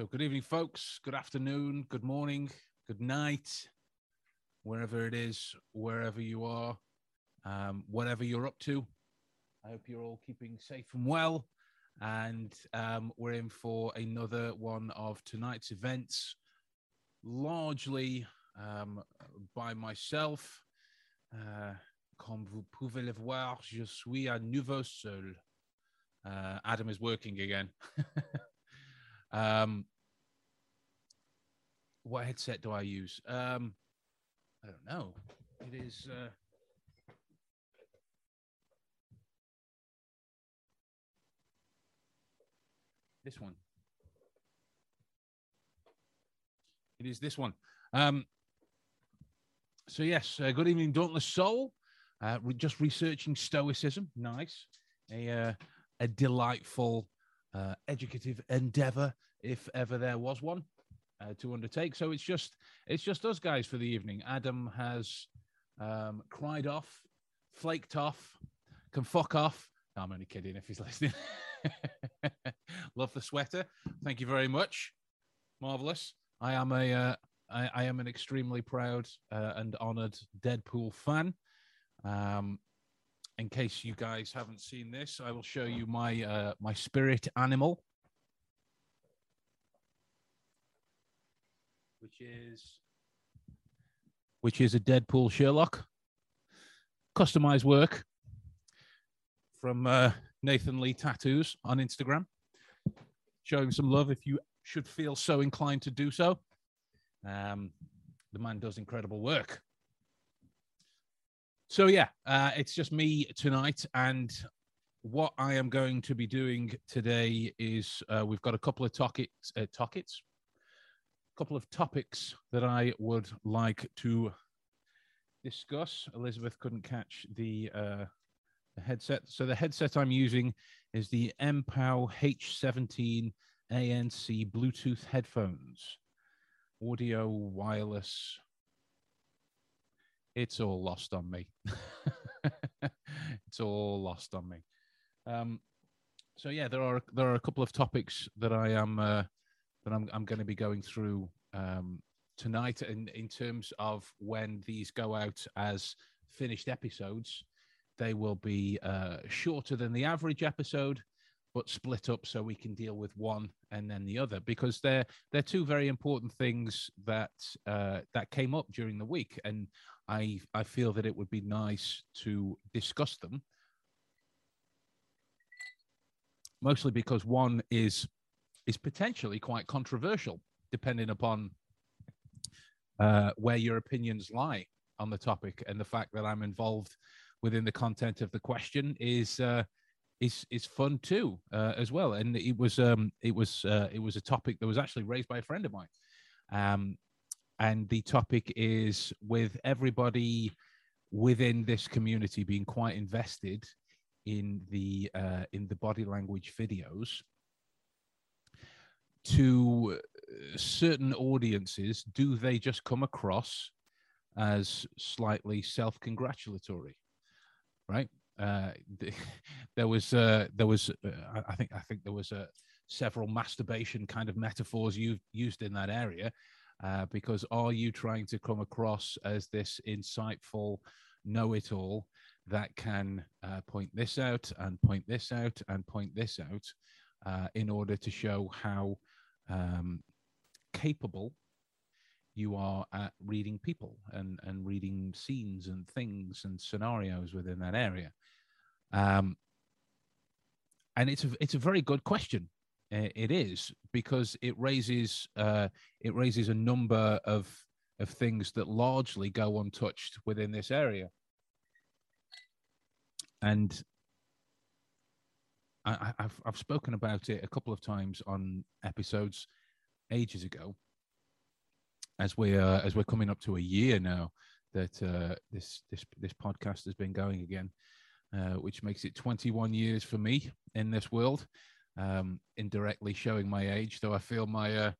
So, good evening, folks. Good afternoon, good morning, good night, wherever it is, wherever you are, um, whatever you're up to. I hope you're all keeping safe and well. And um, we're in for another one of tonight's events, largely um, by myself. Uh, comme vous pouvez le voir, je suis à nouveau seul. Uh, Adam is working again. um, what headset do I use? Um, I don't know. It is. Uh, this one. It is this one. Um, so yes, uh, good evening, Dauntless Soul. Uh, re- just researching Stoicism. Nice. A uh, a delightful, uh, educative endeavor, if ever there was one, uh, to undertake. So it's just it's just us guys for the evening. Adam has um, cried off, flaked off, can fuck off. No, I'm only kidding if he's listening. Love the sweater. Thank you very much. Marvelous. I am a uh, I, I am an extremely proud uh, and honored Deadpool fan. Um, in case you guys haven't seen this, I will show you my uh, my spirit animal, which is which is a Deadpool Sherlock, customized work from uh, Nathan Lee Tattoos on Instagram. Showing some love if you should feel so inclined to do so. Um, the man does incredible work. So yeah, uh, it's just me tonight, and what I am going to be doing today is uh, we've got a couple of topics, uh, topics, couple of topics that I would like to discuss. Elizabeth couldn't catch the, uh, the headset, so the headset I'm using is the MPOW H17 ANC Bluetooth headphones, audio wireless it's all lost on me. it's all lost on me. Um, so yeah, there are there are a couple of topics that I am uh, that I'm I'm going to be going through um, tonight, in in terms of when these go out as finished episodes, they will be uh, shorter than the average episode, but split up so we can deal with one and then the other because they're they're two very important things that uh, that came up during the week, and I I feel that it would be nice to discuss them. Mostly because one is is potentially quite controversial, depending upon uh, where your opinions lie on the topic, and the fact that I'm involved within the content of the question is uh, is is fun too uh, as well. And it was um, it was uh, it was a topic that was actually raised by a friend of mine. Um, and the topic is with everybody within this community being quite invested in the uh, in the body language videos to certain audiences do they just come across as slightly self-congratulatory right? Uh, there was uh, there was uh, i think i think there was uh, several masturbation kind of metaphors you used in that area uh, because are you trying to come across as this insightful know it all that can uh, point this out and point this out and point this out uh, in order to show how um, capable you are at reading people and, and reading scenes and things and scenarios within that area. Um, and it's a, it's a very good question it is because it raises uh, it raises a number of of things that largely go untouched within this area, and I, have I've spoken about it a couple of times on episodes ages ago. As we uh, as we're coming up to a year now that uh, this this this podcast has been going again, uh, which makes it 21 years for me in this world um, indirectly showing my age, though I feel my uh,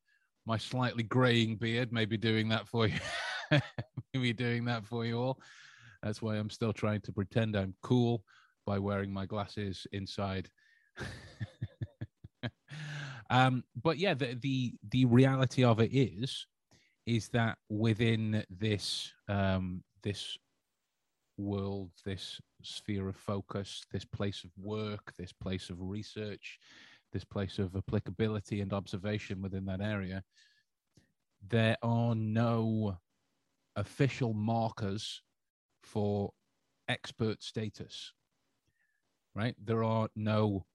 my slightly graying beard may be doing that for you. maybe doing that for you all. That's why I'm still trying to pretend I'm cool by wearing my glasses inside. Um, but yeah, the, the the reality of it is, is that within this um, this world, this sphere of focus, this place of work, this place of research, this place of applicability and observation within that area, there are no official markers for expert status, right? There are no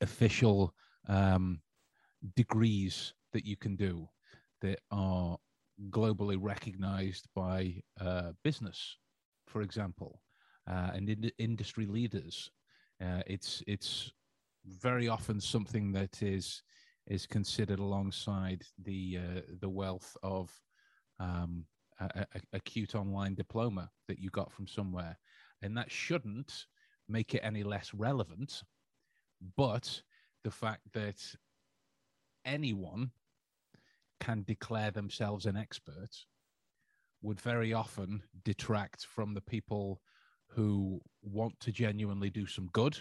official um, degrees that you can do that are globally recognized by uh, business, for example, uh, and in- industry leaders. Uh, it's it's very often something that is is considered alongside the uh, the wealth of um, a, a, a cute online diploma that you got from somewhere, and that shouldn't make it any less relevant. But the fact that anyone can declare themselves an expert would very often detract from the people who want to genuinely do some good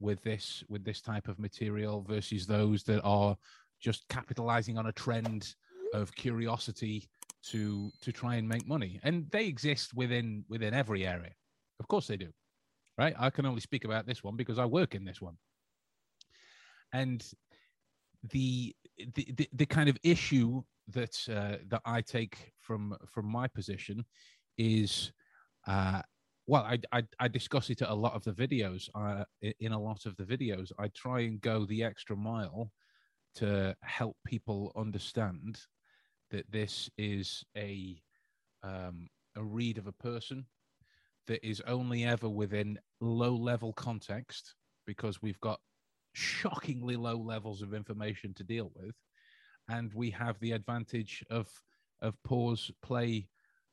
with this with this type of material versus those that are just capitalizing on a trend of curiosity to to try and make money. And they exist within within every area. Of course they do right? I can only speak about this one because i work in this one. And the the the, the kind of issue that uh, that i take from from my position is uh well I, I, I discuss it at a lot of the videos uh, in a lot of the videos. I try and go the extra mile to help people understand that this is a um, a read of a person that is only ever within low level context because we've got shockingly low levels of information to deal with. And we have the advantage of of pause play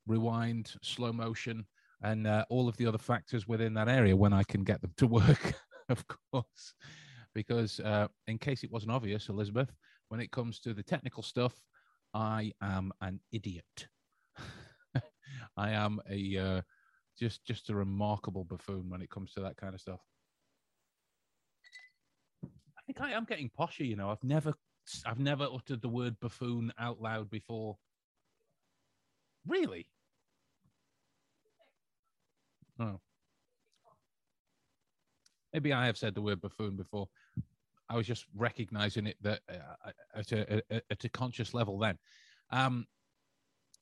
rewind slow motion and uh, all of the other factors within that area when I can get them to work, of course. Because uh, in case it wasn't obvious, Elizabeth, when it comes to the technical stuff, I am an idiot. I am a uh, just just a remarkable buffoon when it comes to that kind of stuff. I think I am getting posher. You know, I've never I've never uttered the word buffoon out loud before. Really? Oh. Maybe I have said the word buffoon before. I was just recognizing it that uh, at, a, at a conscious level then. Um,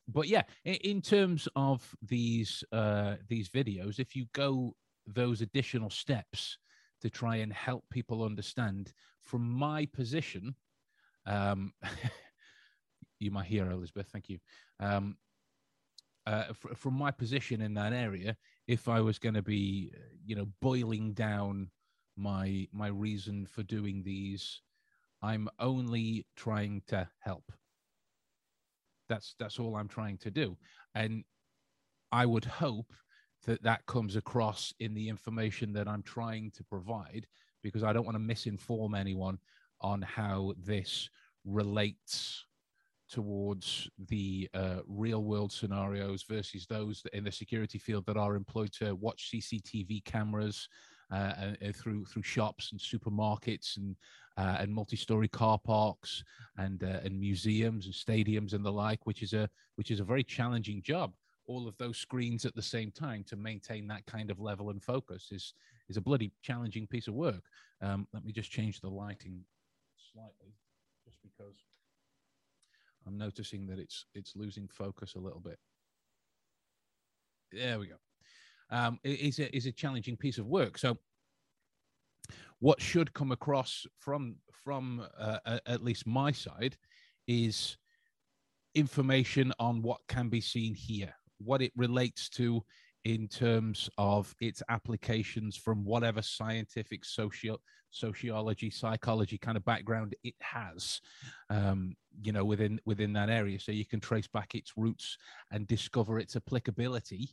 but yeah, in, in, terms of these uh, these videos, if you go those additional steps to try and help people understand, from my position, um, you my hero, Elizabeth. Thank you. Um, uh, f- from my position in that area, if I was going to be, you know, boiling down my my reason for doing these, I'm only trying to help. That's that's all I'm trying to do, and I would hope that that comes across in the information that I'm trying to provide, because I don't want to misinform anyone on how this relates towards the uh, real world scenarios versus those in the security field that are employed to watch CCTV cameras uh, and, through through shops and supermarkets and uh, and multi-story car parks and uh, and museums and stadiums and the like, which is a which is a very challenging job. All of those screens at the same time to maintain that kind of level and focus is is a bloody challenging piece of work. Um, let me just change the lighting slightly, just because I'm noticing that it's it's losing focus a little bit. There we go. Um, it is a is a challenging piece of work. So, what should come across from from uh, at least my side is information on what can be seen here, what it relates to in terms of its applications from whatever scientific social sociology psychology kind of background it has um, you know within within that area. So you can trace back its roots and discover its applicability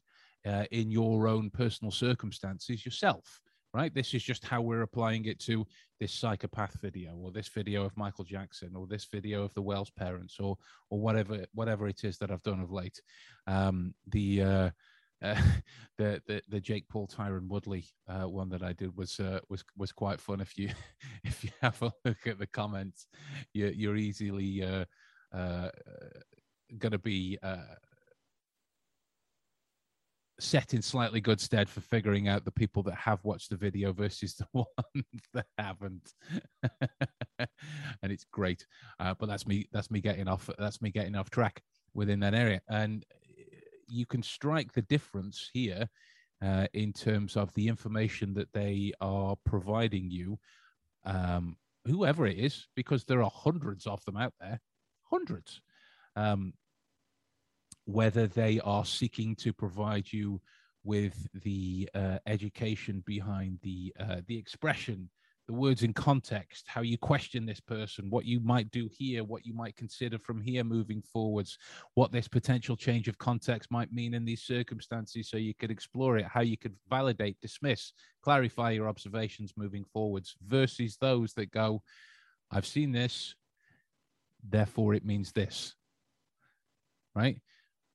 uh, in your own personal circumstances yourself right? This is just how we're applying it to this psychopath video or this video of michael jackson or this video of the wells parents or or whatever whatever it is that i've done of late. Um, the uh, uh, the, the the Jake Paul Tyron Woodley uh, one that I did was uh, was was quite fun. If you if you have a look at the comments, you're, you're easily uh, uh, going to be set in slightly good stead for figuring out the people that have watched the video versus the ones that haven't. And it's great. Uh, but that's me that's me getting off that's me getting off track within that area. And you can strike the difference here uh, in terms of the information that they are providing you. Um, whoever it is because there are hundreds of them out there hundreds um, whether they are seeking to provide you with the uh, education behind the uh, the expression the words in context how you question this person what you might do here what you might consider from here moving forwards what this potential change of context might mean in these circumstances so you could explore it how you could validate dismiss clarify your observations moving forwards versus those that go i've seen this therefore it means this right?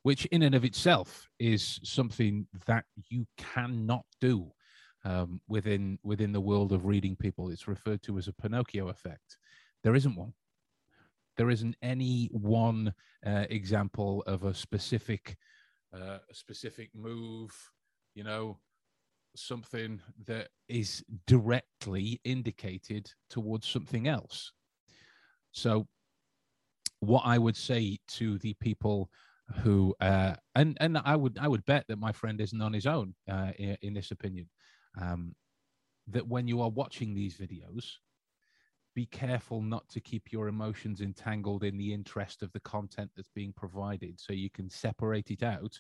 Which in and of itself is something that you cannot do um, within within the world of reading people. It's referred to as a Pinocchio effect. There isn't one. There isn't any one uh, example of a specific uh, specific move. You know, something that is directly indicated towards something else. So, what I would say to the people who uh, and and I would I would bet that my friend isn't on his own uh, in, in this opinion. Um, that when you are watching these videos, be careful not to keep your emotions entangled in the interest of the content that's being provided, so you can separate it out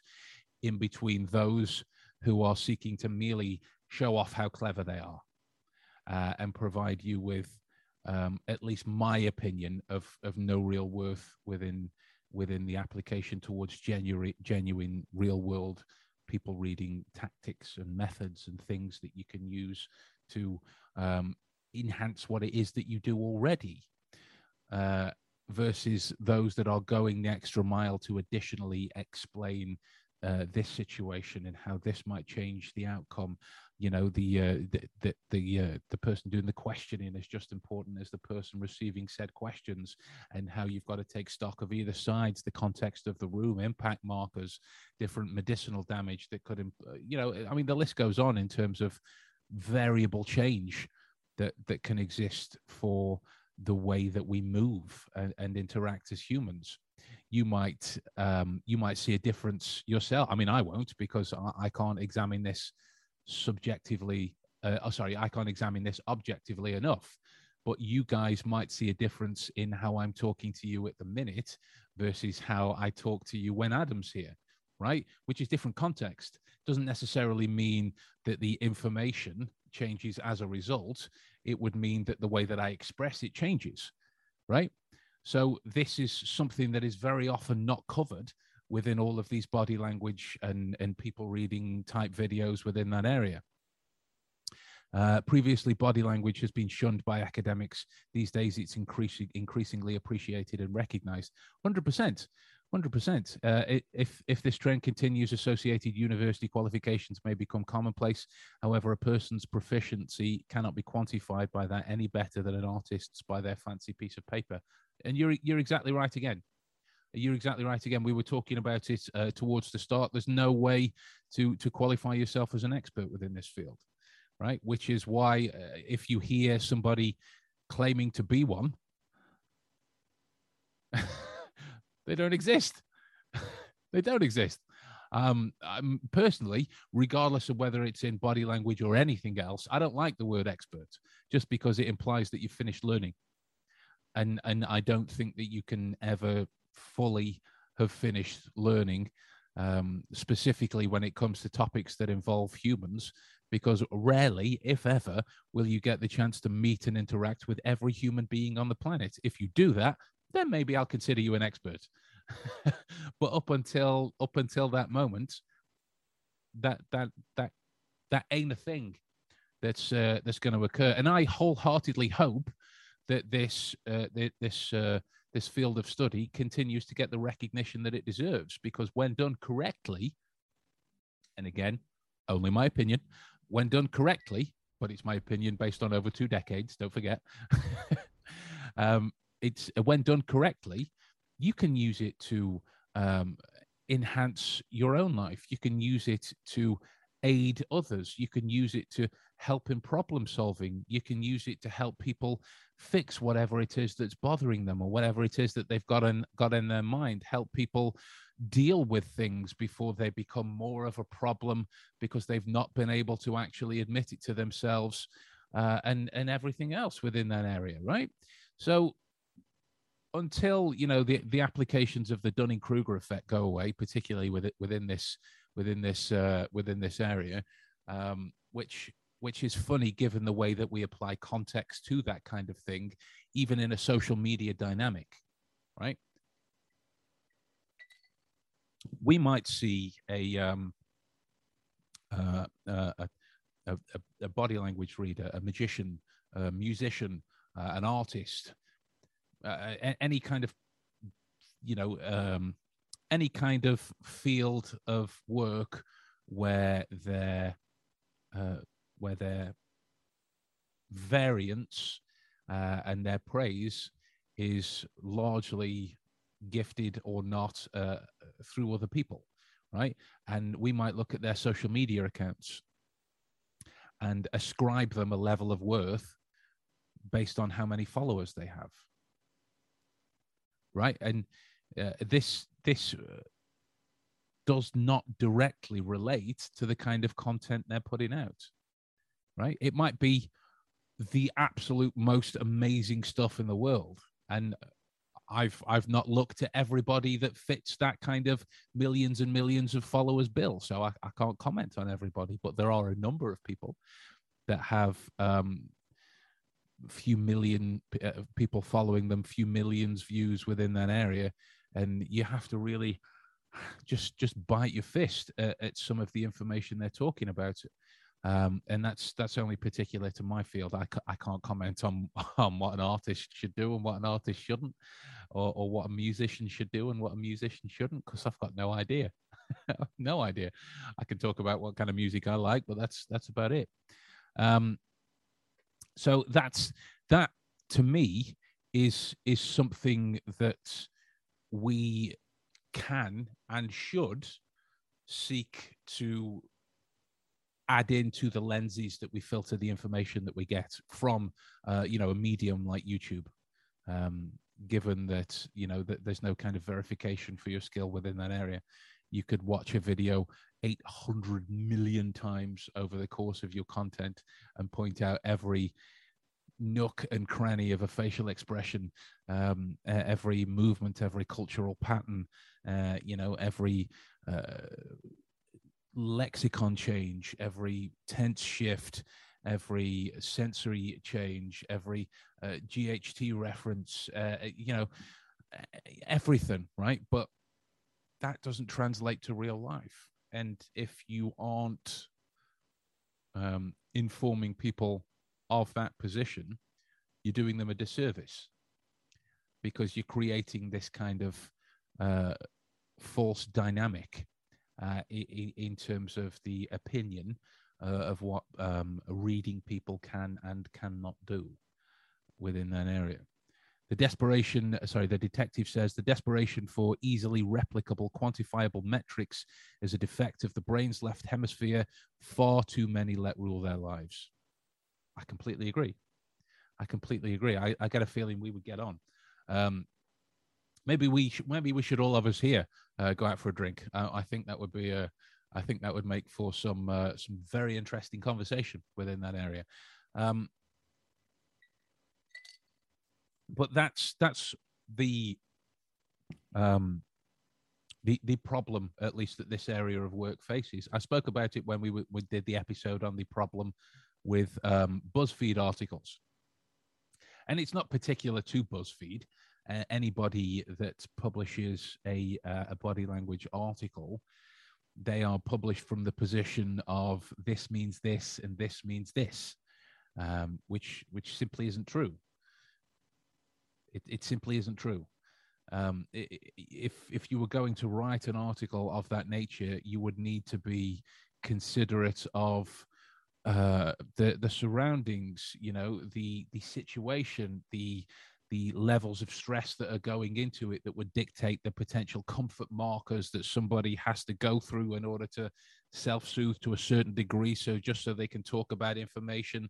in between those who are seeking to merely show off how clever they are uh, and provide you with um, at least my opinion of of no real worth within within the application towards genuine, genuine real world people reading tactics and methods and things that you can use to um, enhance what it is that you do already uh, versus those that are going the extra mile to additionally explain uh, this situation and how this might change the outcome you know the uh, the the the, uh, the person doing the questioning is just important as the person receiving said questions and how you've got to take stock of either sides the context of the room impact markers different medicinal damage that could uh, you know i mean the list goes on in terms of variable change that that can exist for the way that we move and, and interact as humans. You might um, you might see a difference yourself i mean i won't because I, I can't examine this subjectively uh, oh sorry i can't examine this objectively enough but you guys might see a difference in how i'm talking to you at the minute versus how i talk to you when adam's here right? Which is different context. Doesn't necessarily mean that the information changes as a result. It would mean that the way that i express it changes right? So this is something that is very often not covered within all of these body language and, and people reading type videos within that area. Uh, previously, body language has been shunned by academics. These days, it's increasing, increasingly appreciated and recognized. 100%. 100%. Uh, if, if this trend continues, associated university qualifications may become commonplace. However, a person's proficiency cannot be quantified by that any better than an artist's by their fancy piece of paper. And you're, you're exactly right again you're exactly right. Again, we were talking about it uh, towards the start. There's no way to to qualify yourself as an expert within this field, right? Which is why uh, if you hear somebody claiming to be one, they don't exist. they don't exist. Um, I'm personally, regardless of whether it's in body language or anything else, I don't like the word expert just because it implies that you've finished learning. And, and I don't think that you can ever fully have finished learning, um, specifically when it comes to topics that involve humans, because rarely, if ever, will you get the chance to meet and interact with every human being on the planet. If you do that, then maybe I'll consider you an expert. but up until up until that moment, that that that that ain't a thing that's uh, that's going to occur. And I wholeheartedly hope that this uh, this uh, this field of study continues to get the recognition that it deserves because when done correctly and again, only my opinion, when done correctly, but it's my opinion based on over two decades, don't forget. um, it's when done correctly, you can use it to um, enhance your own life. You can use it to aid others. You can use it to help in problem solving. You can use it to help people fix whatever it is that's bothering them or whatever it is that they've got in got in their mind. Help people deal with things before they become more of a problem because they've not been able to actually admit it to themselves uh, and and everything else within that area, right? So until you know the the applications of the Dunning Kruger effect go away, particularly with it within this within this uh, within this area, um, which which is funny given the way that we apply context to that kind of thing, even in a social media dynamic, right? We might see a um, uh, uh, a, a, a, body language reader, a magician, a musician, uh, an artist, uh, any kind of you know um, any kind of field of work where their uh, where their variance uh, and their praise is largely gifted or not uh, through other people right? And we might look at their social media accounts and ascribe them a level of worth based on how many followers they have right? And uh, this this uh, does not directly relate to the kind of content they're putting out right? It might be the absolute most amazing stuff in the world. And i've i've not looked at everybody that fits that kind of millions and millions of followers bill. So i, I can't comment on everybody but there are a number of people that have um few million uh, people following them, few millions views within that area, and you have to really just just bite your fist at, at some of the information they're talking about. Um, and that's that's only particular to my field. I, I can't comment on on what an artist should do and what an artist shouldn't, or, or what a musician should do and what a musician shouldn't, because I've got no idea, no idea. I can talk about what kind of music I like, but that's that's about it. Um, so that's that to me is is something that we can and should seek to add into the lenses that we filter the information that we get from uh, you know a medium like youtube um, given that you know that there's no kind of verification for your skill within that area. You could watch a video 800 million times over the course of your content and point out every nook and cranny of a facial expression, um, every movement, every cultural pattern, uh, you know, every uh, lexicon change, every tense shift, every sensory change, every uh, GHT reference, uh, you know, everything, right? But that doesn't translate to real life. And if you aren't um, informing people of that position, you're doing them a disservice because you're creating this kind of uh, false dynamic uh, in, in, terms of the opinion uh, of what um, reading people can and cannot do within that area. The desperation, sorry, the detective says the desperation for easily replicable, quantifiable metrics is a defect of the brain's left hemisphere. Far too many let rule their lives. I completely agree. I completely agree. I, I get a feeling we would get on. Um, maybe we sh- maybe we should all of us here uh, go out for a drink. Uh, I think that would be a I think that would make for some uh, some very interesting conversation within that area. Um, but that's that's the um, the the problem at least that this area of work faces. I spoke about it when we w- we did the episode on the problem with um, BuzzFeed articles. And it's not particular to BuzzFeed. Anybody that publishes a, uh, a body language article, they are published from the position of this means this and this means this, um, which which simply isn't true. It, it simply isn't true. Um, if if you were going to write an article of that nature, you would need to be considerate of uh, the the surroundings, you know, the the situation, the the levels of stress that are going into it that would dictate the potential comfort markers that somebody has to go through in order to self-soothe to a certain degree so just so they can talk about information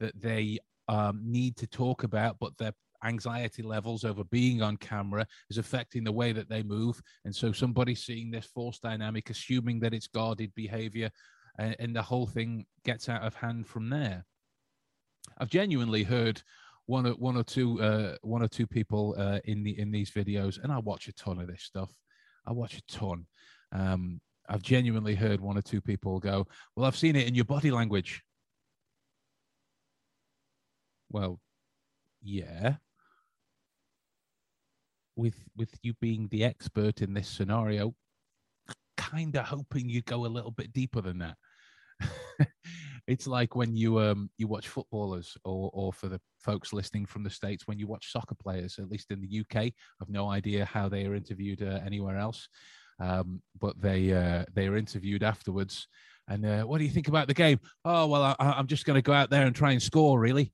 that they um, need to talk about but their anxiety levels over being on camera is affecting the way that they move. And so somebody seeing this force dynamic assuming that it's guarded behavior and, and the whole thing gets out of hand from there. I've genuinely heard one or one or two uh, one or two people uh, in the in these videos, and I watch a ton of this stuff. I watch a ton. Um, I've genuinely heard one or two people go, "Well, I've seen it in your body language." Well, yeah. With with you being the expert in this scenario, kind of hoping you go a little bit deeper than that. it's like when you um you watch footballers or or for the folks listening from the states when you watch soccer players at least in the uk i've no idea how they are interviewed uh, anywhere else. Um, but they uh, they are interviewed afterwards. And uh, what do you think about the game? Oh well I, i'm just going to go out there and try and score really.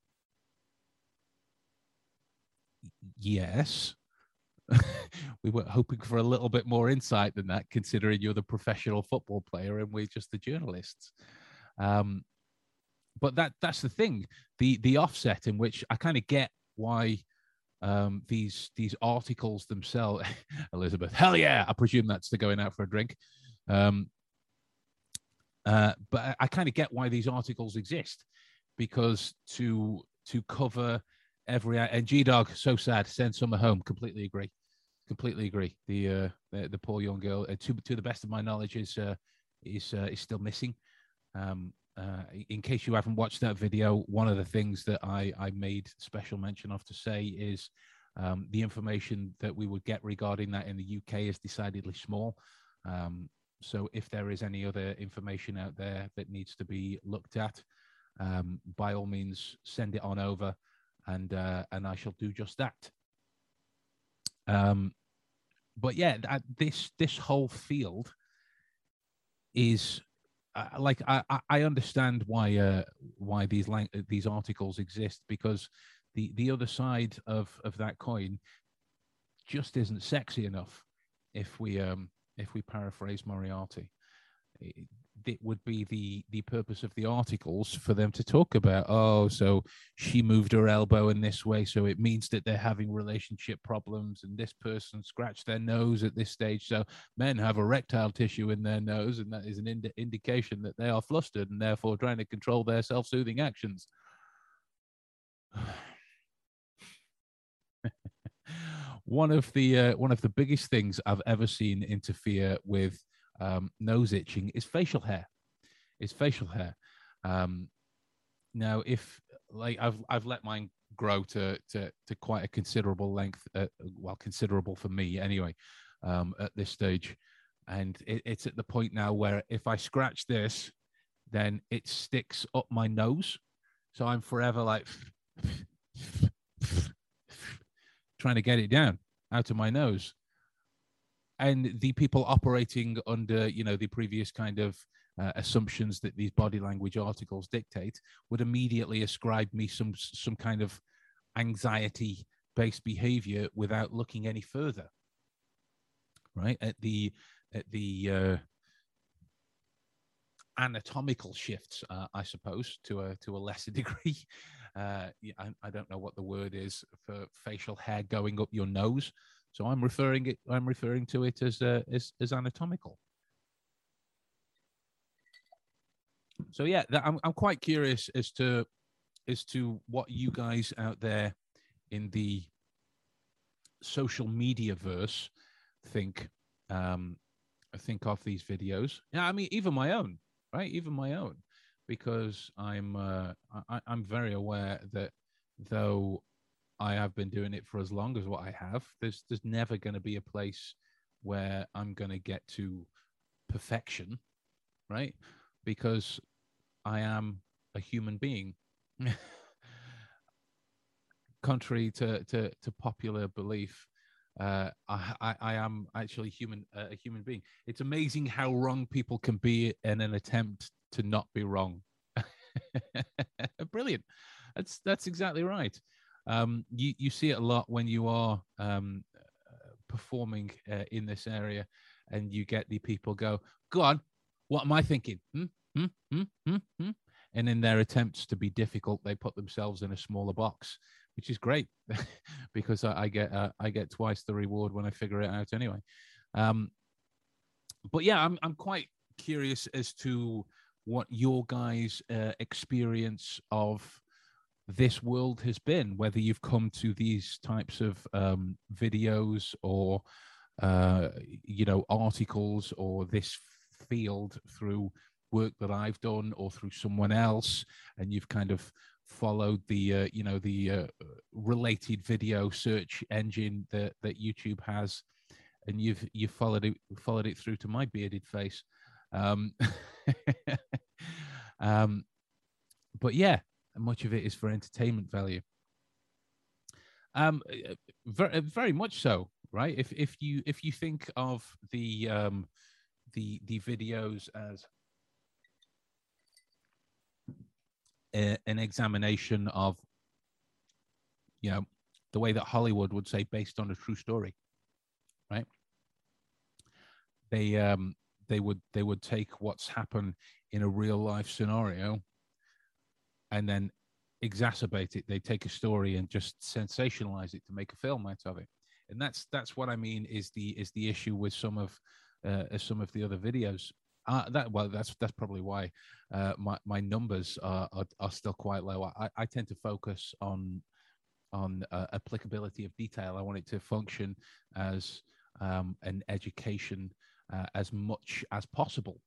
Yes. We were hoping for a little bit more insight than that considering you're the professional football player and we're just the journalists. Um, but that that's the thing. The the offset in which i kind of get why um, these these articles themselves elizabeth hell yeah i presume that's the going out for a drink. Um, uh, but i, I kind of get why these articles exist because to to cover every and g dog so sad send summer home. Completely agree. Completely agree. The uh the, the poor young girl uh, to to the best of my knowledge is uh is uh, is still missing. Um uh, in case you haven't watched that video, one of the things that I, I made special mention of to say is um, the information that we would get regarding that in the UK is decidedly small. Um, so if there is any other information out there that needs to be looked at, um, by all means, send it on over, and uh, and I shall do just that. Um, but yeah, this this whole field is like I, I understand why uh, why these lang- these articles exist because the the other side of of that coin just isn't sexy enough if we um if we paraphrase Moriarty it would be the the purpose of the articles for them to talk about. Oh so she moved her elbow in this way so it means that they're having relationship problems and this person scratched their nose at this stage. So men have erectile tissue in their nose and that is an ind- indication that they are flustered and therefore trying to control their self-soothing actions. One of the uh, one of the biggest things I've ever seen interfere with um, nose itching is facial hair. Is facial hair. Um, now, if like I've I've let mine grow to to to quite a considerable length, uh, well, considerable for me anyway, um, at this stage, and it, it's at the point now where if I scratch this, then it sticks up my nose, so I'm forever like trying to get it down out of my nose and the people operating under you know the previous kind of uh, assumptions that these body language articles dictate would immediately ascribe me some some kind of anxiety based behavior without looking any further. Right? At the at the uh, anatomical shifts uh, i suppose to a to a lesser degree. Uh, I, I don't know what the word is for facial hair going up your nose so I'm referring it. I'm referring to it as uh, as, as anatomical. So yeah, that, I'm I'm quite curious as to as to what you guys out there in the social media verse think um think of these videos. Yeah, I mean even my own, right? Even my own, because I'm uh, I, I'm very aware that though I have been doing it for as long as what I have. There's there's never going to be a place where I'm going to get to perfection, right? Because I am a human being. Contrary to, to, to popular belief, uh, I, I, I am actually human, uh, a human being. It's amazing how wrong people can be in an attempt to not be wrong. Brilliant. That's that's exactly right. Um, you you see it a lot when you are um, performing uh, in this area, and you get the people go, "Go on, what am I thinking?" Hmm? Hmm? Hmm? Hmm? Hmm? And in their attempts to be difficult, they put themselves in a smaller box, which is great because I, I get uh, I get twice the reward when I figure it out anyway. Um, but yeah, I'm I'm quite curious as to what your guys' uh, experience of this world has been, whether you've come to these types of um, videos or uh, you know articles or this field through work that I've done or through someone else, and you've kind of followed the uh, you know the uh, related video search engine that that YouTube has, and you've you followed it followed it through to my bearded face. Um, um, but yeah, much of it is for entertainment value. Um, very, very much so, right? If if you if you think of the um, the the videos as a, an examination of you know the way that hollywood would say based on a true story right they um they would they would take what's happened in a real life scenario and then exacerbate it they take a story and just sensationalize it to make a film out of it and that's that's what i mean is the is the issue with some of uh, some of the other videos uh, that well, that's that's probably why uh, my my numbers are, are, are still quite low. I, I tend to focus on on uh, applicability of detail. I want it to function as um, an education uh, as much as possible,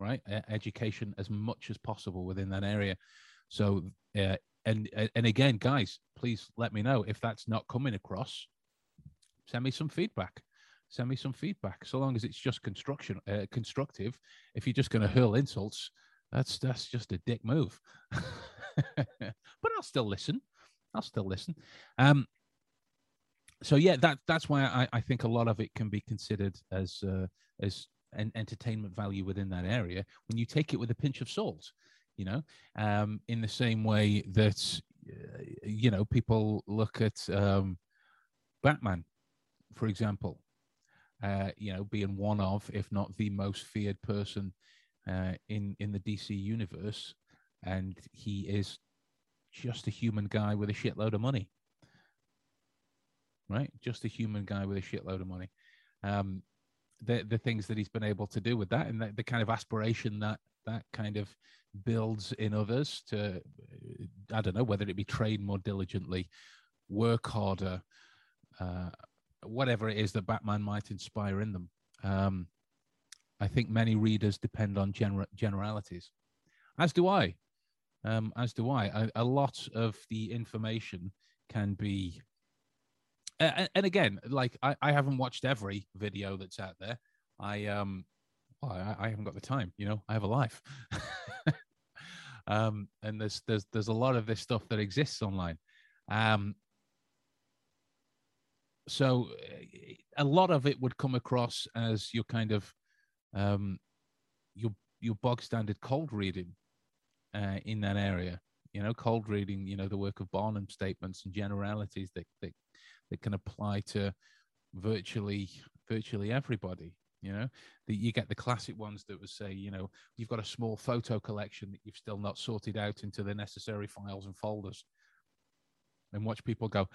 right? education as much as possible within that area. So, uh, and and again, guys, please let me know if that's not coming across. Send me some feedback send me some feedback. So long as it's just construction uh, constructive. If you're just going to hurl insults, that's that's just a dick move. but I'll still listen. I'll still listen. Um, so yeah, that that's why I, I think a lot of it can be considered as uh, as an entertainment value within that area when you take it with a pinch of salt. You know, um, in the same way that uh, you know people look at um, Batman, for example, uh, you know, being one of, if not the most feared person uh, in in the DC universe, and he is just a human guy with a shitload of money, right? Just a human guy with a shitload of money. Um, the the things that he's been able to do with that, and the, the kind of aspiration that that kind of builds in others to, I don't know, whether it be train more diligently, work harder. Uh, whatever it is that Batman might inspire in them. Um, I think many readers depend on gener- generalities, as do I. Um, as do I. A, a, lot of the information can be, uh, and again, like I, I haven't watched every video that's out there. I um, well, I, I haven't got the time. You know, I have a life. um, and there's there's there's a lot of this stuff that exists online. Um, so eh, a lot of it would come across as your kind of um, your your bog standard cold reading uh, in that area. You know, cold reading. You know, the work of Barnum statements and generalities that that, that can apply to virtually virtually everybody. You know, that you get the classic ones that would say, you know, you've got a small photo collection that you've still not sorted out into the necessary files and folders, and watch people go,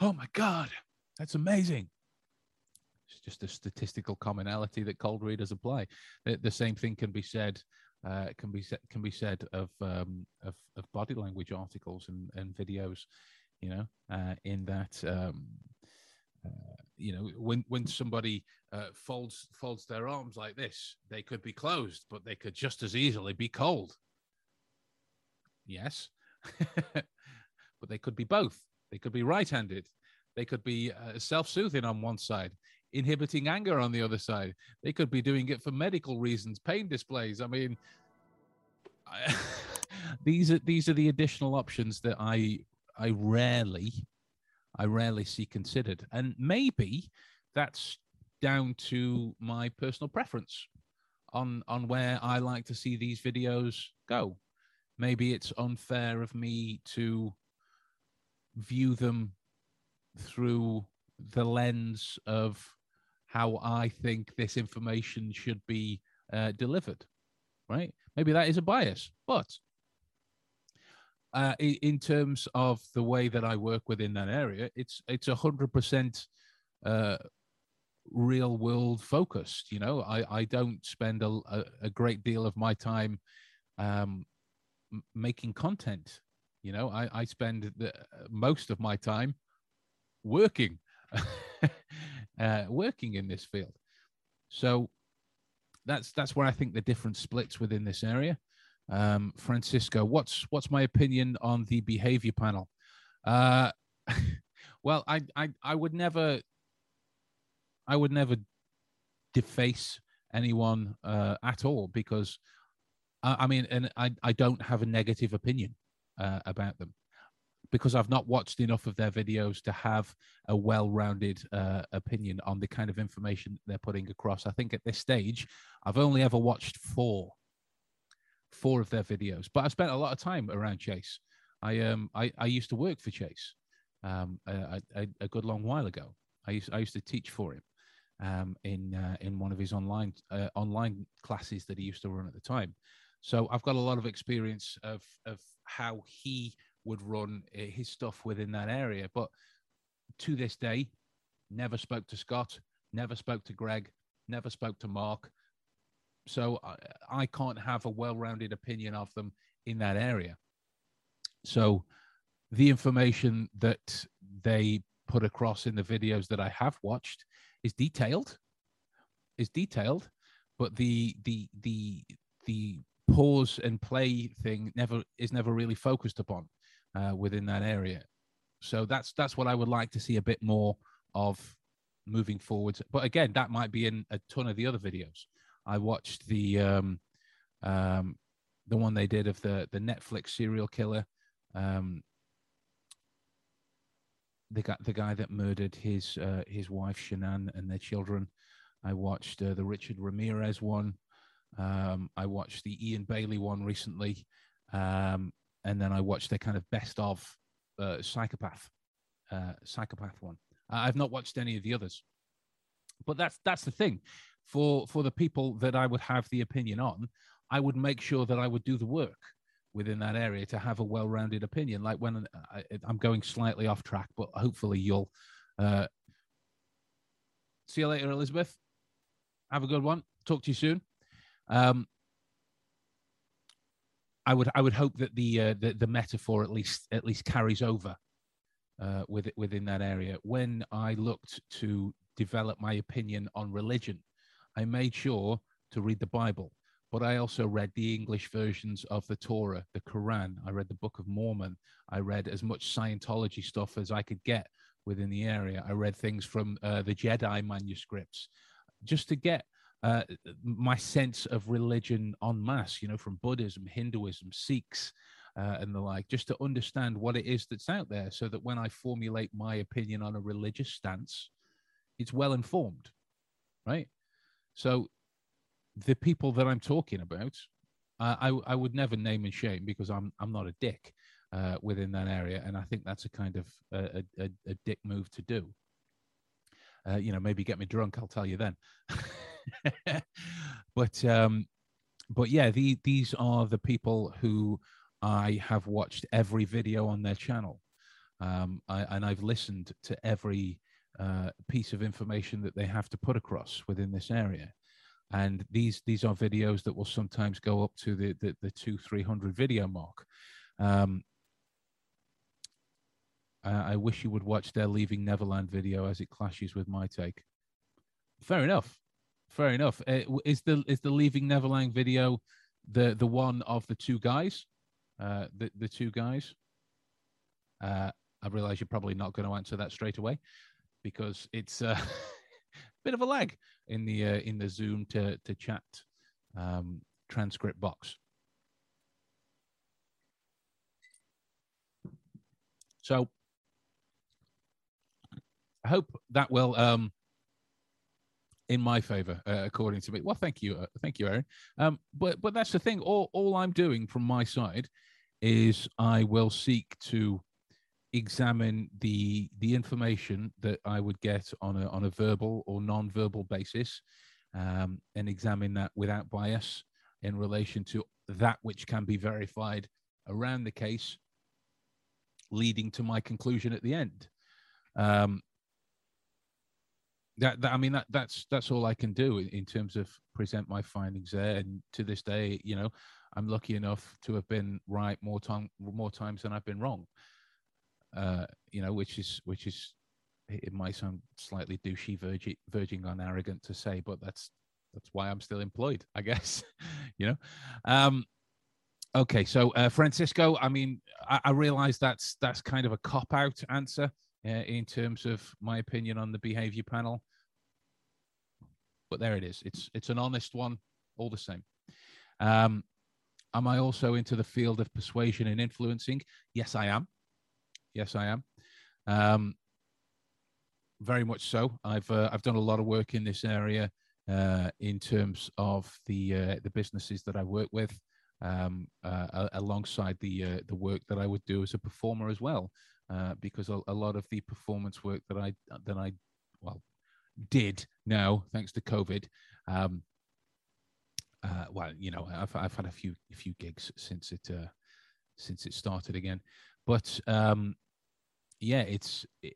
"Oh my god, that's amazing. It's just a statistical commonality that cold readers apply. The, the same thing can be said uh, can be can be said of, um, of, of body language articles and, and videos. You know, uh, in that um, you know when when somebody uh, folds folds their arms like this, they could be closed, but they could just as easily be cold. Yes, but they could be both. They could be right-handed. They could be uh, self soothing on one side, inhibiting anger on the other side. They could be doing it for medical reasons, pain displays. I mean, I, these are these are the additional options that I I rarely I rarely see considered. And maybe that's down to my personal preference on on where I like to see these videos go. Maybe it's unfair of me to view them through the lens of how I think this information should be uh, delivered, right? Maybe that is a bias, but uh, in terms of the way that I work within that area, it's it's a hundred percent uh, real world focused. You know, I I don't spend a, a great deal of my time um, making content. You know, I I spend the, most of my time working, uh, working in this field. So that's that's where I think the difference splits within this area. Um, Francisco, what's what's my opinion on the behavior panel? Uh, well, I, I I would never I would never deface anyone uh, at all because I, I, mean, and I I don't have a negative opinion uh, about them because I've not watched enough of their videos to have a well-rounded uh, opinion on the kind of information they're putting across. I think at this stage, I've only ever watched four four of their videos. But I spent a lot of time around Chase. I um I, I used to work for Chase um a, a, a good long while ago. I used I used to teach for him um in uh, in one of his online uh, online classes that he used to run at the time. So I've got a lot of experience of of how he would run uh, his stuff within that area. But to this day, never spoke to Scott, never spoke to Greg, never spoke to Mark so I, I can't have a well-rounded opinion of them in that area. So the information that they put across in the videos that I have watched is detailed, is detailed, but the the the the pause and play thing never is never really focused upon uh, within that area. So that's that's what I would like to see a bit more of moving forward. But again, that might be in a ton of the other videos. I watched the um, um, the one they did of the the Netflix serial killer, um, the guy the guy that murdered his uh, his wife Shanann and their children. I watched uh, the Richard Ramirez one. Um, I watched the Ian Bailey one recently, um, and then I watched the kind of best of uh, psychopath uh, psychopath one. I've not watched any of the others, but that's that's the thing for for the people that I would have the opinion on, I would make sure that I would do the work within that area to have a well-rounded opinion. Like when I, am going slightly off track, but hopefully you'll. Uh, see you later, Elizabeth. Have a good one. Talk to you soon. Um, I would I would hope that the uh, the, the metaphor at least at least carries over uh, with within that area. When I looked to develop my opinion on religion I made sure to read the Bible, but I also read the English versions of the Torah, the Quran. I read the Book of Mormon. I read as much Scientology stuff as I could get within the area. I read things from uh, the Jedi manuscripts just to get uh, my sense of religion en masse, you know, from Buddhism, Hinduism, Sikhs, uh, and the like, just to understand what it is that's out there so that when I formulate my opinion on a religious stance, it's well informed, right? So the people that I'm talking about, uh, I I would never name and shame because I'm I'm not a dick uh, within that area, and I think that's a kind of a, a, a dick move to do. Uh, you know, maybe get me drunk. I'll tell you then. but um, but yeah, the, these are the people who I have watched every video on their channel, um, I, and I've listened to every uh, piece of information that they have to put across within this area and these these are videos that will sometimes go up to the the, the two three hundred video mark um, I wish you would watch their Leaving Neverland video as it clashes with my take. Fair enough. Fair enough. Uh, is the is the Leaving Neverland video the the one of the two guys? Uh, the the two guys. Uh, I realize you're probably not going to answer that straight away because it's a bit of a lag in the uh, in the Zoom to to chat um, transcript box. So I hope that will um, in my favor, uh, according to me. Well, thank you, uh, thank you, Aaron. Um, but but that's the thing. All all I'm doing from my side is I will seek to examine the the information that I would get on a on a verbal or non-verbal basis, um, and examine that without bias in relation to that which can be verified around the case, leading to my conclusion at the end. Um, that, that, I mean that that's that's all I can do in, in, terms of present my findings there. And to this day, you know, I'm lucky enough to have been right more time more times than I've been wrong. Uh, you know, which is which is it might sound slightly douchey, verging, verging on arrogant to say, but that's that's why I'm still employed, I guess. you know. Um, okay, so uh, Francisco, I mean, I, I realize that's that's kind of a cop out answer uh, in terms of my opinion on the behavior panel. But there it is. It's it's an honest one, all the same. Um, am I also into the field of persuasion and influencing? Yes, I am. Yes, I am. Um, very much so. I've uh, I've done a lot of work in this area uh, in terms of the uh, the businesses that I work with, um, uh, alongside the uh, the work that I would do as a performer as well uh, because a, a, lot of the performance work that I that I well did now thanks to COVID. Um, well, you know, I've I've had a few a few gigs since it since it started again, but um, yeah, it's it,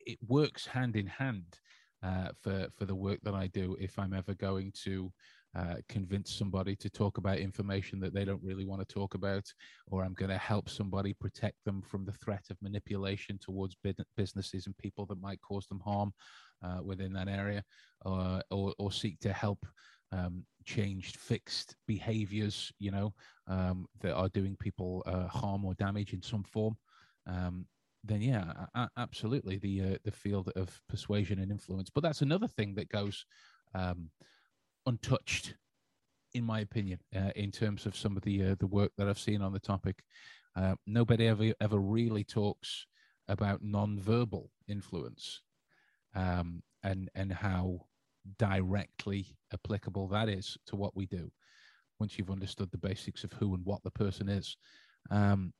it works hand in hand uh, for for the work that I do. If I'm ever going to uh, convince somebody to talk about information that they don't really want to talk about, or I'm going to help somebody protect them from the threat of manipulation towards businesses and people that might cause them harm uh, within that area, or, or, or seek to help um, changed, fixed behaviors, you know, um, that are doing people uh, harm or damage in some form. Um, then yeah, absolutely the uh, the field of persuasion and influence. But that's another thing that goes um, untouched, in my opinion, uh, in terms of some of the uh, the work that I've seen on the topic. Uh, nobody ever ever really talks about non-verbal influence um, and and how directly applicable that is to what we do once you've understood the basics of who and what the person is. Um,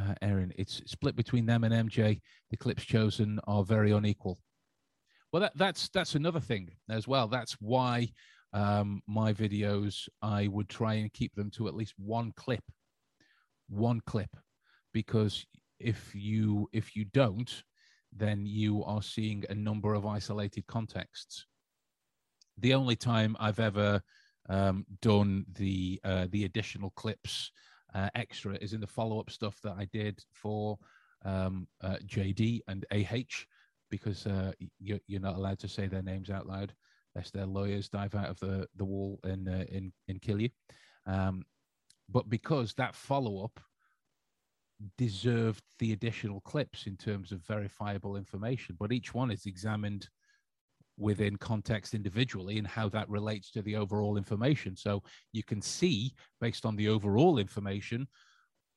uh, Erin, it's split between them and MJ. The clips chosen are very unequal. Well, that, that's that's another thing as well. That's why um, my videos, I would try and keep them to at least one clip, one clip, because if you if you don't, then you are seeing a number of isolated contexts. The only time I've ever um, done the uh, the additional clips uh, extra is in the follow up stuff that I did for um, uh, JD and AH because uh, you're, you're not allowed to say their names out loud lest their lawyers dive out of the, the wall and, uh, and, and kill you. Um, but because that follow up deserved the additional clips in terms of verifiable information, but each one is examined within context individually and how that relates to the overall information. So you can see, based on the overall information,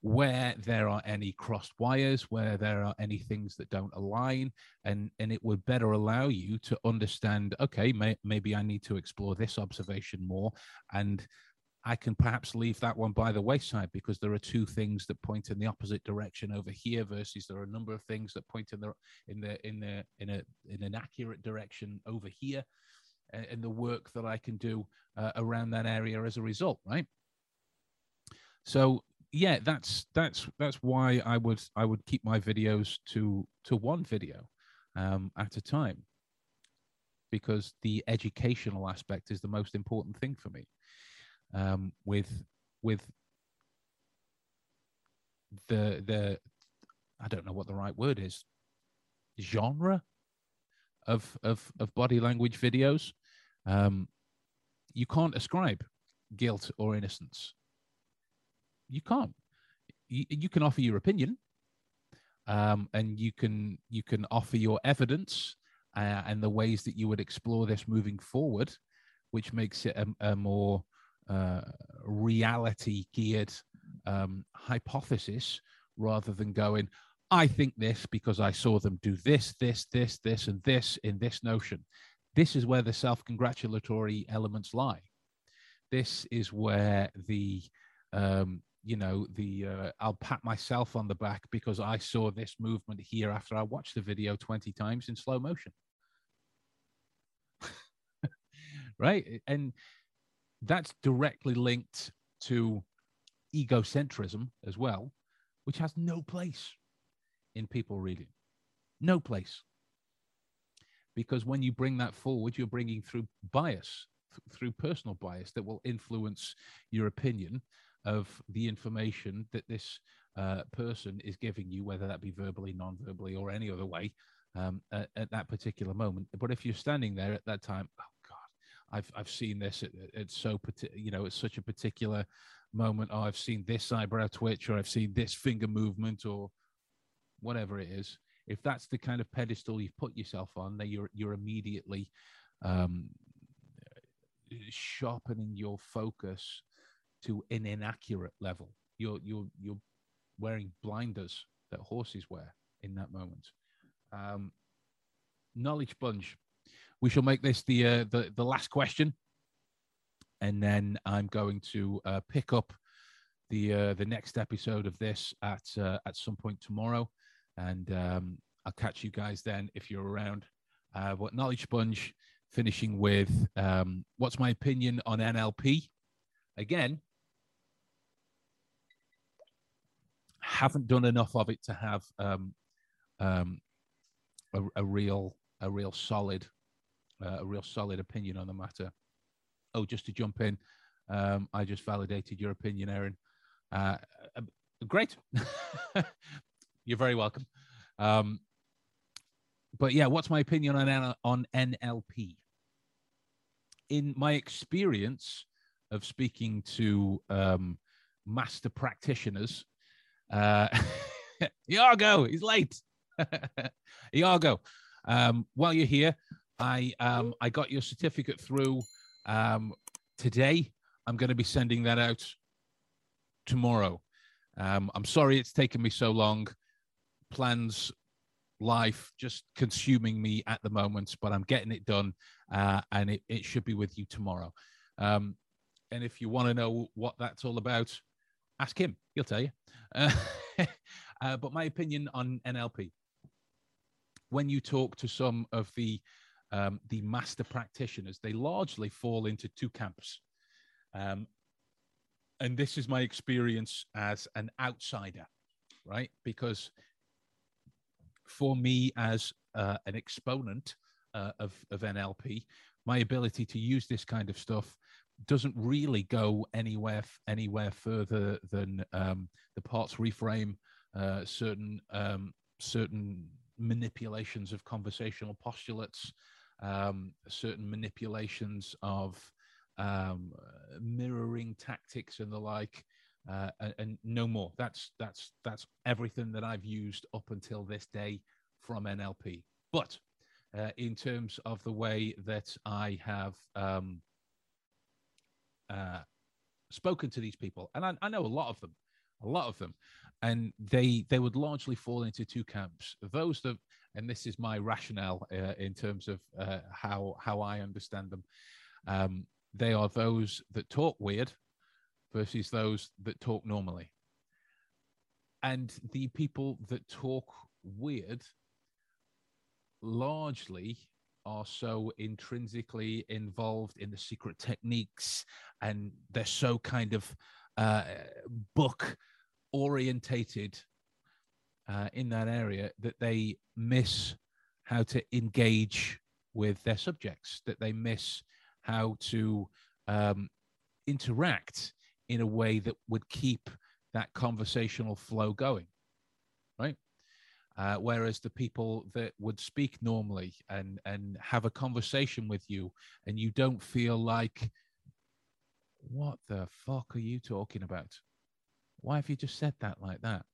where there are any crossed wires, where there are any things that don't align, and and it would better allow you to understand. Okay, may, maybe I need to explore this observation more, and I can perhaps leave that one by the wayside because there are two things that point in the opposite direction over here versus there are a number of things that point in the in the in the in a in an accurate direction over here, and the work that I can do uh, around that area as a result, right? So yeah, that's that's that's why I would I would keep my videos to to one video um, at a time because the educational aspect is the most important thing for me. Um, with with the the I don't know what the right word is genre of of of body language videos. Um, you can't ascribe guilt or innocence you can't. You, you can offer your opinion, um, and you can you can offer your evidence uh, and the ways that you would explore this moving forward, which makes it a, a more uh, reality geared um, hypothesis rather than going, I think this because I saw them do this, this, this, this, and this in this notion. This is where the self congratulatory elements lie. This is where the, um, you know, the uh, I'll pat myself on the back because I saw this movement here after I watched the video 20 times in slow motion. right. And that's directly linked to egocentrism as well, which has no place in people reading. No place. Because when you bring that forward, you're bringing through bias, th- through personal bias that will influence your opinion of the information that this uh, person is giving you, whether that be verbally, non verbally, or any other way um, at, at, that particular moment. But if you're standing there at that time, oh I've, I've seen this It's so, you know, it's such a particular moment. Oh, I've seen this eyebrow twitch, or I've seen this finger movement, or whatever it is, if that's the kind of pedestal you've put yourself on, then you're you're immediately um, sharpening your focus to an inaccurate level. You're you're you're wearing blinders that horses wear in that moment. Um, knowledge sponge. We shall make this the uh, the the last question, and then I'm going to uh, pick up the uh, the next episode of this at uh, at some point tomorrow. And um, I'll catch you guys then if you're around. Uh, what Knowledge Sponge finishing with um, what's my opinion on NLP? Again, haven't done enough of it to have um, um, a, a, real, a real solid, uh, a real solid opinion on the matter. Oh, just to jump in, um, I just validated your opinion, Aaron. Uh, uh great. You're very welcome. Um, but yeah, what's my opinion on on NLP? In my experience of speaking to um, master practitioners, uh, Iago, he's late. Iago, um, while you're here, I um, I got your certificate through um, today. I'm going to be sending that out tomorrow. Um, I'm sorry it's taken me so long plans, life just consuming me at the moment, but I'm getting it done uh, and it, it should be with you tomorrow. Um, and if you want to know what that's all about, ask him, he'll tell you. Uh, uh, but my opinion on NLP when you talk to some of the um, the master practitioners, they largely fall into two camps. Um, and this is my experience as an outsider, right? Because for me as uh, an exponent uh, of, of NLP, my ability to use this kind of stuff doesn't really go anywhere anywhere further than um, the parts reframe, uh, certain um, certain manipulations of conversational postulates, um, certain manipulations of um, mirroring tactics and the like uh, and, and, no more. That's that's that's everything that I've used up until this day from NLP. But uh, in terms of the way that I have um, uh, spoken to these people, and I, I, know a lot of them, a lot of them, and they they would largely fall into two camps. Those that, and this is my rationale uh, in terms of uh, how how I understand them. Um, they are those that talk weird versus those that talk normally. And the people that talk weird largely are so intrinsically involved in the secret techniques and they're so kind of uh, book orientated uh, in that area that they miss how to engage with their subjects, that they miss how to um, interact in a way that would keep that conversational flow going, right? Uh, whereas the people that would speak normally and and have a conversation with you, and you don't feel like, what the fuck are you talking about? Why have you just said that like that?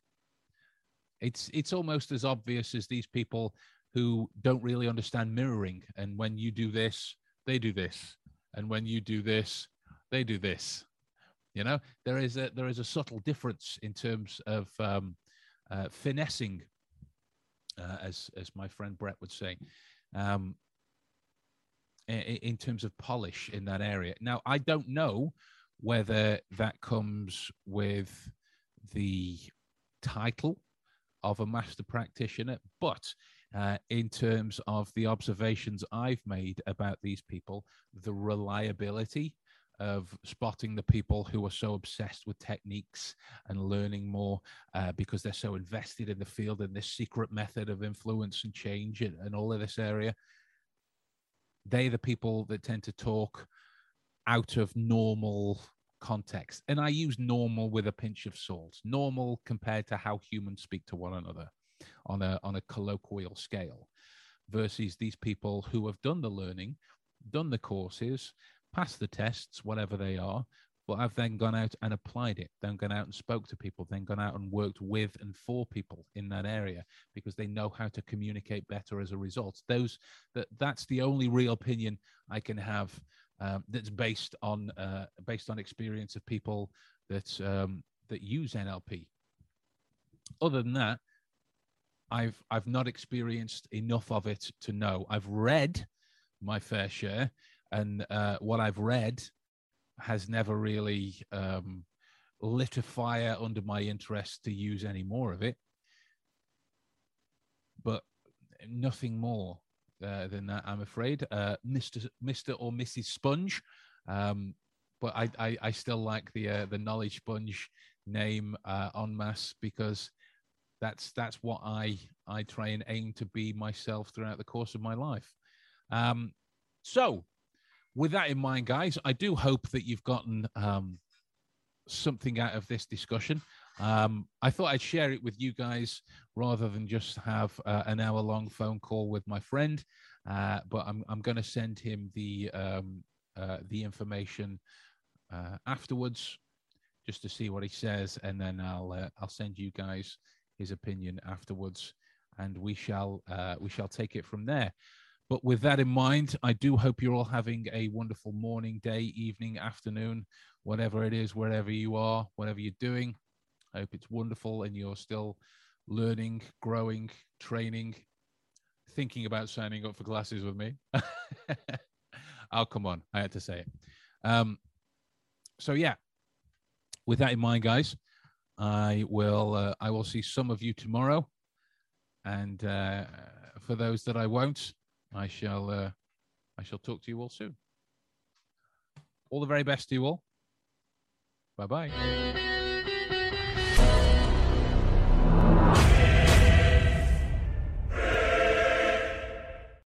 It's it's almost as obvious as these people who don't really understand mirroring, and when you do this, they do this, and when you do this, they do this you know, there is a there is a subtle difference in terms of um, uh, finessing uh, as as my friend Brett would say, um, in, in terms of polish in that area. Now, I don't know whether that comes with the title of a master practitioner, but uh, in terms of the observations I've made about these people, the reliability of spotting the people who are so obsessed with techniques and learning more uh, because they're so invested in the field and this secret method of influence and change and, and all of this area. They're the people that tend to talk out of normal context. And I use normal with a pinch of salt, normal compared to how humans speak to one another on a, on a colloquial scale versus these people who have done the learning, done the courses, passed the tests, whatever they are, but I've then gone out and applied it, then gone out and spoke to people, then gone out and worked with and for people in that area because they know how to communicate better as a result. Those that that's the only real opinion I can have um, that's based on uh, based on experience of people that um, that use NLP. Other than that, I've I've not experienced enough of it to know. I've read my fair share and uh, what I've read has never really um, lit a fire under my interest to use any more of it. But nothing more uh, than that, I'm afraid. Uh, Mr. Mr. or Mrs. Sponge. Um, but I, I, I, still like the uh, the knowledge sponge name uh, en masse because that's that's what I I try and aim to be myself throughout the course of my life. Um, so with that in mind, guys, I do hope that you've gotten um, something out of this discussion. Um, I thought I'd share it with you guys rather than just have uh, an hour long phone call with my friend. Uh, but I'm, I'm going to send him the um, uh, the information uh, afterwards just to see what he says, and then I'll uh, I'll send you guys his opinion afterwards, and we shall uh, we shall take it from there. But with that in mind, I do hope you're all having a wonderful morning, day, evening, afternoon, whatever it is, wherever you are, whatever you're doing. I hope it's wonderful and you're still learning, growing, training, thinking about signing up for classes with me. oh, come on. I had to say it. Um, so, yeah, with that in mind, guys, I will uh, I will see some of you tomorrow, and uh, for those that I won't, I shall uh, I shall talk to you all soon. All the very best to you all. Bye bye.